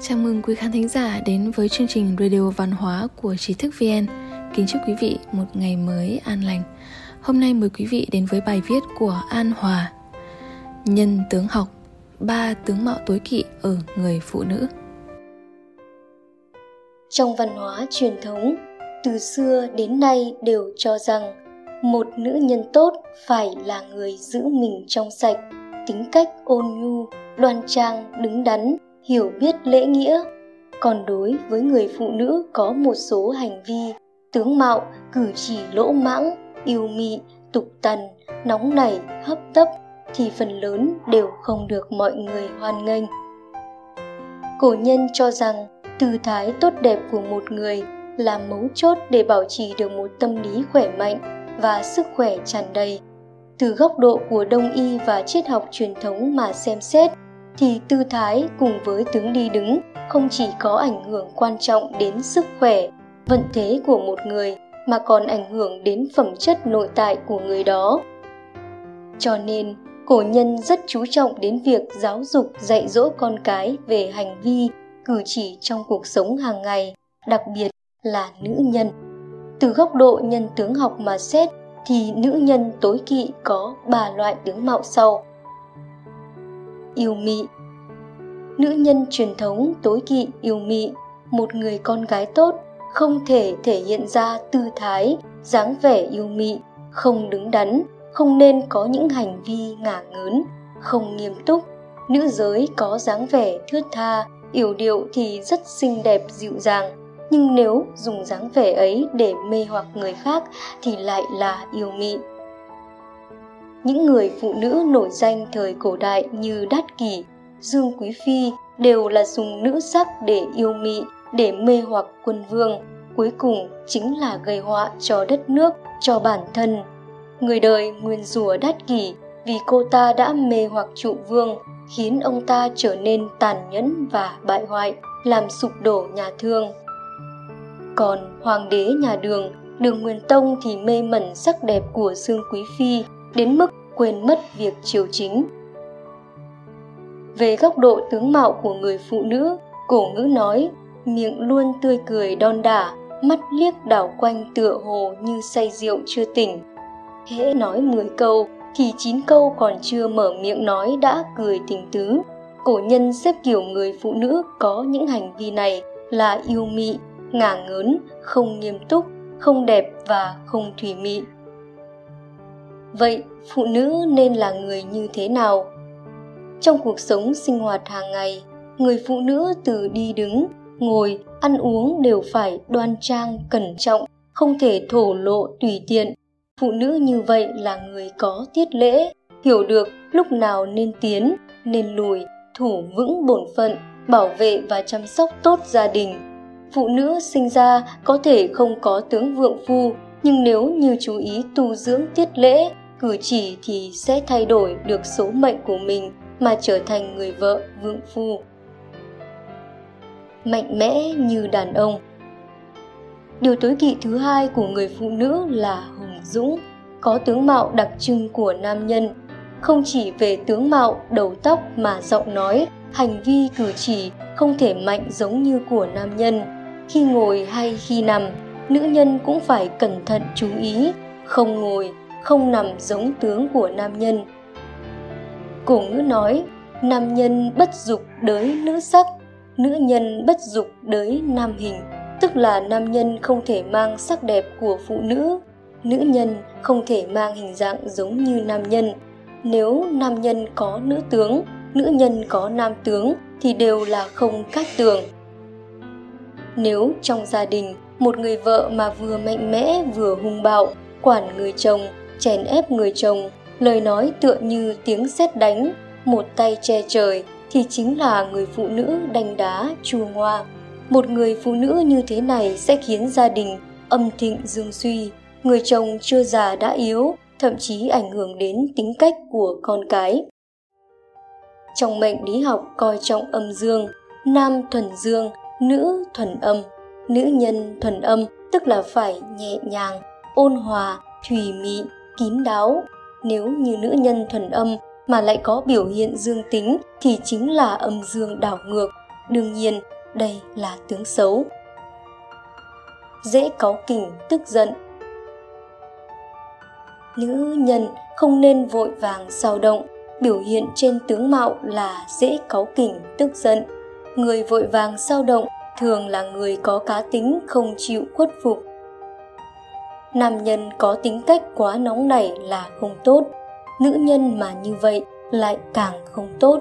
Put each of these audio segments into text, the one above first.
Chào mừng quý khán thính giả đến với chương trình Radio Văn hóa của Trí thức VN. Kính chúc quý vị một ngày mới an lành. Hôm nay mời quý vị đến với bài viết của An Hòa. Nhân tướng học, ba tướng mạo tối kỵ ở người phụ nữ. Trong văn hóa truyền thống, từ xưa đến nay đều cho rằng một nữ nhân tốt phải là người giữ mình trong sạch, tính cách ôn nhu, đoan trang, đứng đắn, hiểu biết lễ nghĩa. Còn đối với người phụ nữ có một số hành vi, tướng mạo, cử chỉ lỗ mãng, yêu mị, tục tần, nóng nảy, hấp tấp thì phần lớn đều không được mọi người hoan nghênh. Cổ nhân cho rằng, tư thái tốt đẹp của một người là mấu chốt để bảo trì được một tâm lý khỏe mạnh và sức khỏe tràn đầy. Từ góc độ của đông y và triết học truyền thống mà xem xét thì tư thái cùng với tướng đi đứng không chỉ có ảnh hưởng quan trọng đến sức khỏe, vận thế của một người mà còn ảnh hưởng đến phẩm chất nội tại của người đó. Cho nên, cổ nhân rất chú trọng đến việc giáo dục dạy dỗ con cái về hành vi, cử chỉ trong cuộc sống hàng ngày, đặc biệt là nữ nhân. Từ góc độ nhân tướng học mà xét thì nữ nhân tối kỵ có ba loại tướng mạo sau yêu mị. Nữ nhân truyền thống tối kỵ yêu mị, một người con gái tốt, không thể thể hiện ra tư thái, dáng vẻ yêu mị, không đứng đắn, không nên có những hành vi ngả ngớn, không nghiêm túc. Nữ giới có dáng vẻ thướt tha, yểu điệu thì rất xinh đẹp dịu dàng, nhưng nếu dùng dáng vẻ ấy để mê hoặc người khác thì lại là yêu mị những người phụ nữ nổi danh thời cổ đại như Đát Kỷ, Dương Quý Phi đều là dùng nữ sắc để yêu mị, để mê hoặc quân vương, cuối cùng chính là gây họa cho đất nước, cho bản thân. Người đời nguyên rủa Đát Kỷ vì cô ta đã mê hoặc trụ vương, khiến ông ta trở nên tàn nhẫn và bại hoại, làm sụp đổ nhà thương. Còn hoàng đế nhà đường, đường Nguyên Tông thì mê mẩn sắc đẹp của Dương Quý Phi, đến mức quên mất việc triều chính. Về góc độ tướng mạo của người phụ nữ, cổ ngữ nói, miệng luôn tươi cười đon đả, mắt liếc đảo quanh tựa hồ như say rượu chưa tỉnh. Hễ nói 10 câu thì 9 câu còn chưa mở miệng nói đã cười tình tứ. Cổ nhân xếp kiểu người phụ nữ có những hành vi này là yêu mị, ngả ngớn, không nghiêm túc, không đẹp và không thủy mị vậy phụ nữ nên là người như thế nào? Trong cuộc sống sinh hoạt hàng ngày, người phụ nữ từ đi đứng, ngồi, ăn uống đều phải đoan trang, cẩn trọng, không thể thổ lộ, tùy tiện. Phụ nữ như vậy là người có tiết lễ, hiểu được lúc nào nên tiến, nên lùi, thủ vững bổn phận, bảo vệ và chăm sóc tốt gia đình. Phụ nữ sinh ra có thể không có tướng vượng phu nhưng nếu như chú ý tu dưỡng tiết lễ, cử chỉ thì sẽ thay đổi được số mệnh của mình mà trở thành người vợ vượng phu. Mạnh mẽ như đàn ông. Điều tối kỵ thứ hai của người phụ nữ là hùng dũng, có tướng mạo đặc trưng của nam nhân. Không chỉ về tướng mạo, đầu tóc mà giọng nói, hành vi cử chỉ không thể mạnh giống như của nam nhân. Khi ngồi hay khi nằm nữ nhân cũng phải cẩn thận chú ý, không ngồi, không nằm giống tướng của nam nhân. Cổ ngữ nói, nam nhân bất dục đới nữ sắc, nữ nhân bất dục đới nam hình. Tức là nam nhân không thể mang sắc đẹp của phụ nữ nữ nhân không thể mang hình dạng giống như nam nhân. Nếu nam nhân có nữ tướng, nữ nhân có nam tướng thì đều là không cát tường. Nếu trong gia đình một người vợ mà vừa mạnh mẽ vừa hung bạo, quản người chồng, chèn ép người chồng. Lời nói tựa như tiếng sét đánh, một tay che trời thì chính là người phụ nữ đanh đá chua ngoa. Một người phụ nữ như thế này sẽ khiến gia đình âm thịnh dương suy. Người chồng chưa già đã yếu, thậm chí ảnh hưởng đến tính cách của con cái. Trong mệnh lý học coi trọng âm dương, nam thuần dương, nữ thuần âm nữ nhân thuần âm, tức là phải nhẹ nhàng, ôn hòa, thùy mị, kín đáo. Nếu như nữ nhân thuần âm mà lại có biểu hiện dương tính thì chính là âm dương đảo ngược. Đương nhiên, đây là tướng xấu. Dễ cáu kỉnh, tức giận. Nữ nhân không nên vội vàng sao động. Biểu hiện trên tướng mạo là dễ cáu kỉnh, tức giận. Người vội vàng sao động thường là người có cá tính không chịu khuất phục. Nam nhân có tính cách quá nóng nảy là không tốt, nữ nhân mà như vậy lại càng không tốt.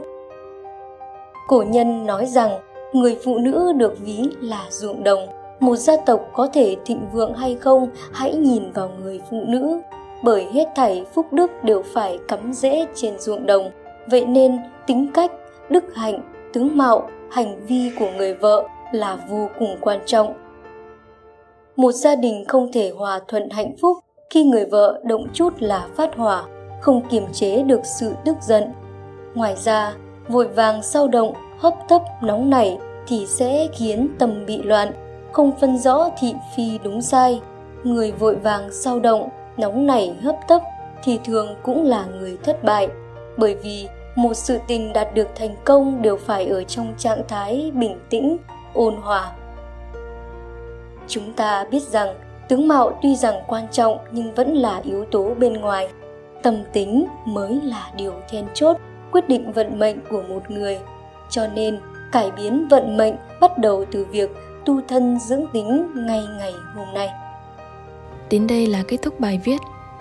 Cổ nhân nói rằng, người phụ nữ được ví là ruộng đồng, một gia tộc có thể thịnh vượng hay không, hãy nhìn vào người phụ nữ. Bởi hết thảy phúc đức đều phải cắm rễ trên ruộng đồng, vậy nên tính cách, đức hạnh, tướng mạo, hành vi của người vợ là vô cùng quan trọng. Một gia đình không thể hòa thuận hạnh phúc khi người vợ động chút là phát hỏa, không kiềm chế được sự tức giận. Ngoài ra, vội vàng sao động, hấp tấp, nóng nảy thì sẽ khiến tâm bị loạn, không phân rõ thị phi đúng sai. Người vội vàng sao động, nóng nảy, hấp tấp thì thường cũng là người thất bại, bởi vì một sự tình đạt được thành công đều phải ở trong trạng thái bình tĩnh ôn hòa. Chúng ta biết rằng tướng mạo tuy rằng quan trọng nhưng vẫn là yếu tố bên ngoài. Tâm tính mới là điều then chốt, quyết định vận mệnh của một người. Cho nên, cải biến vận mệnh bắt đầu từ việc tu thân dưỡng tính ngay ngày hôm nay. Đến đây là kết thúc bài viết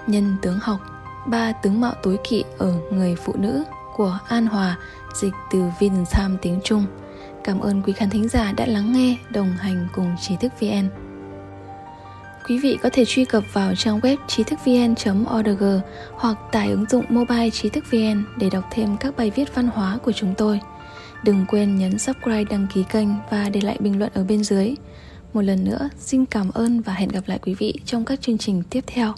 nhân tướng học, ba tướng mạo tối kỵ ở người phụ nữ của An Hòa, dịch từ Vinsam tiếng Trung. Cảm ơn quý khán thính giả đã lắng nghe, đồng hành cùng trí thức VN. Quý vị có thể truy cập vào trang web trí thức vn.org hoặc tải ứng dụng mobile trí thức VN để đọc thêm các bài viết văn hóa của chúng tôi. Đừng quên nhấn subscribe đăng ký kênh và để lại bình luận ở bên dưới. Một lần nữa, xin cảm ơn và hẹn gặp lại quý vị trong các chương trình tiếp theo.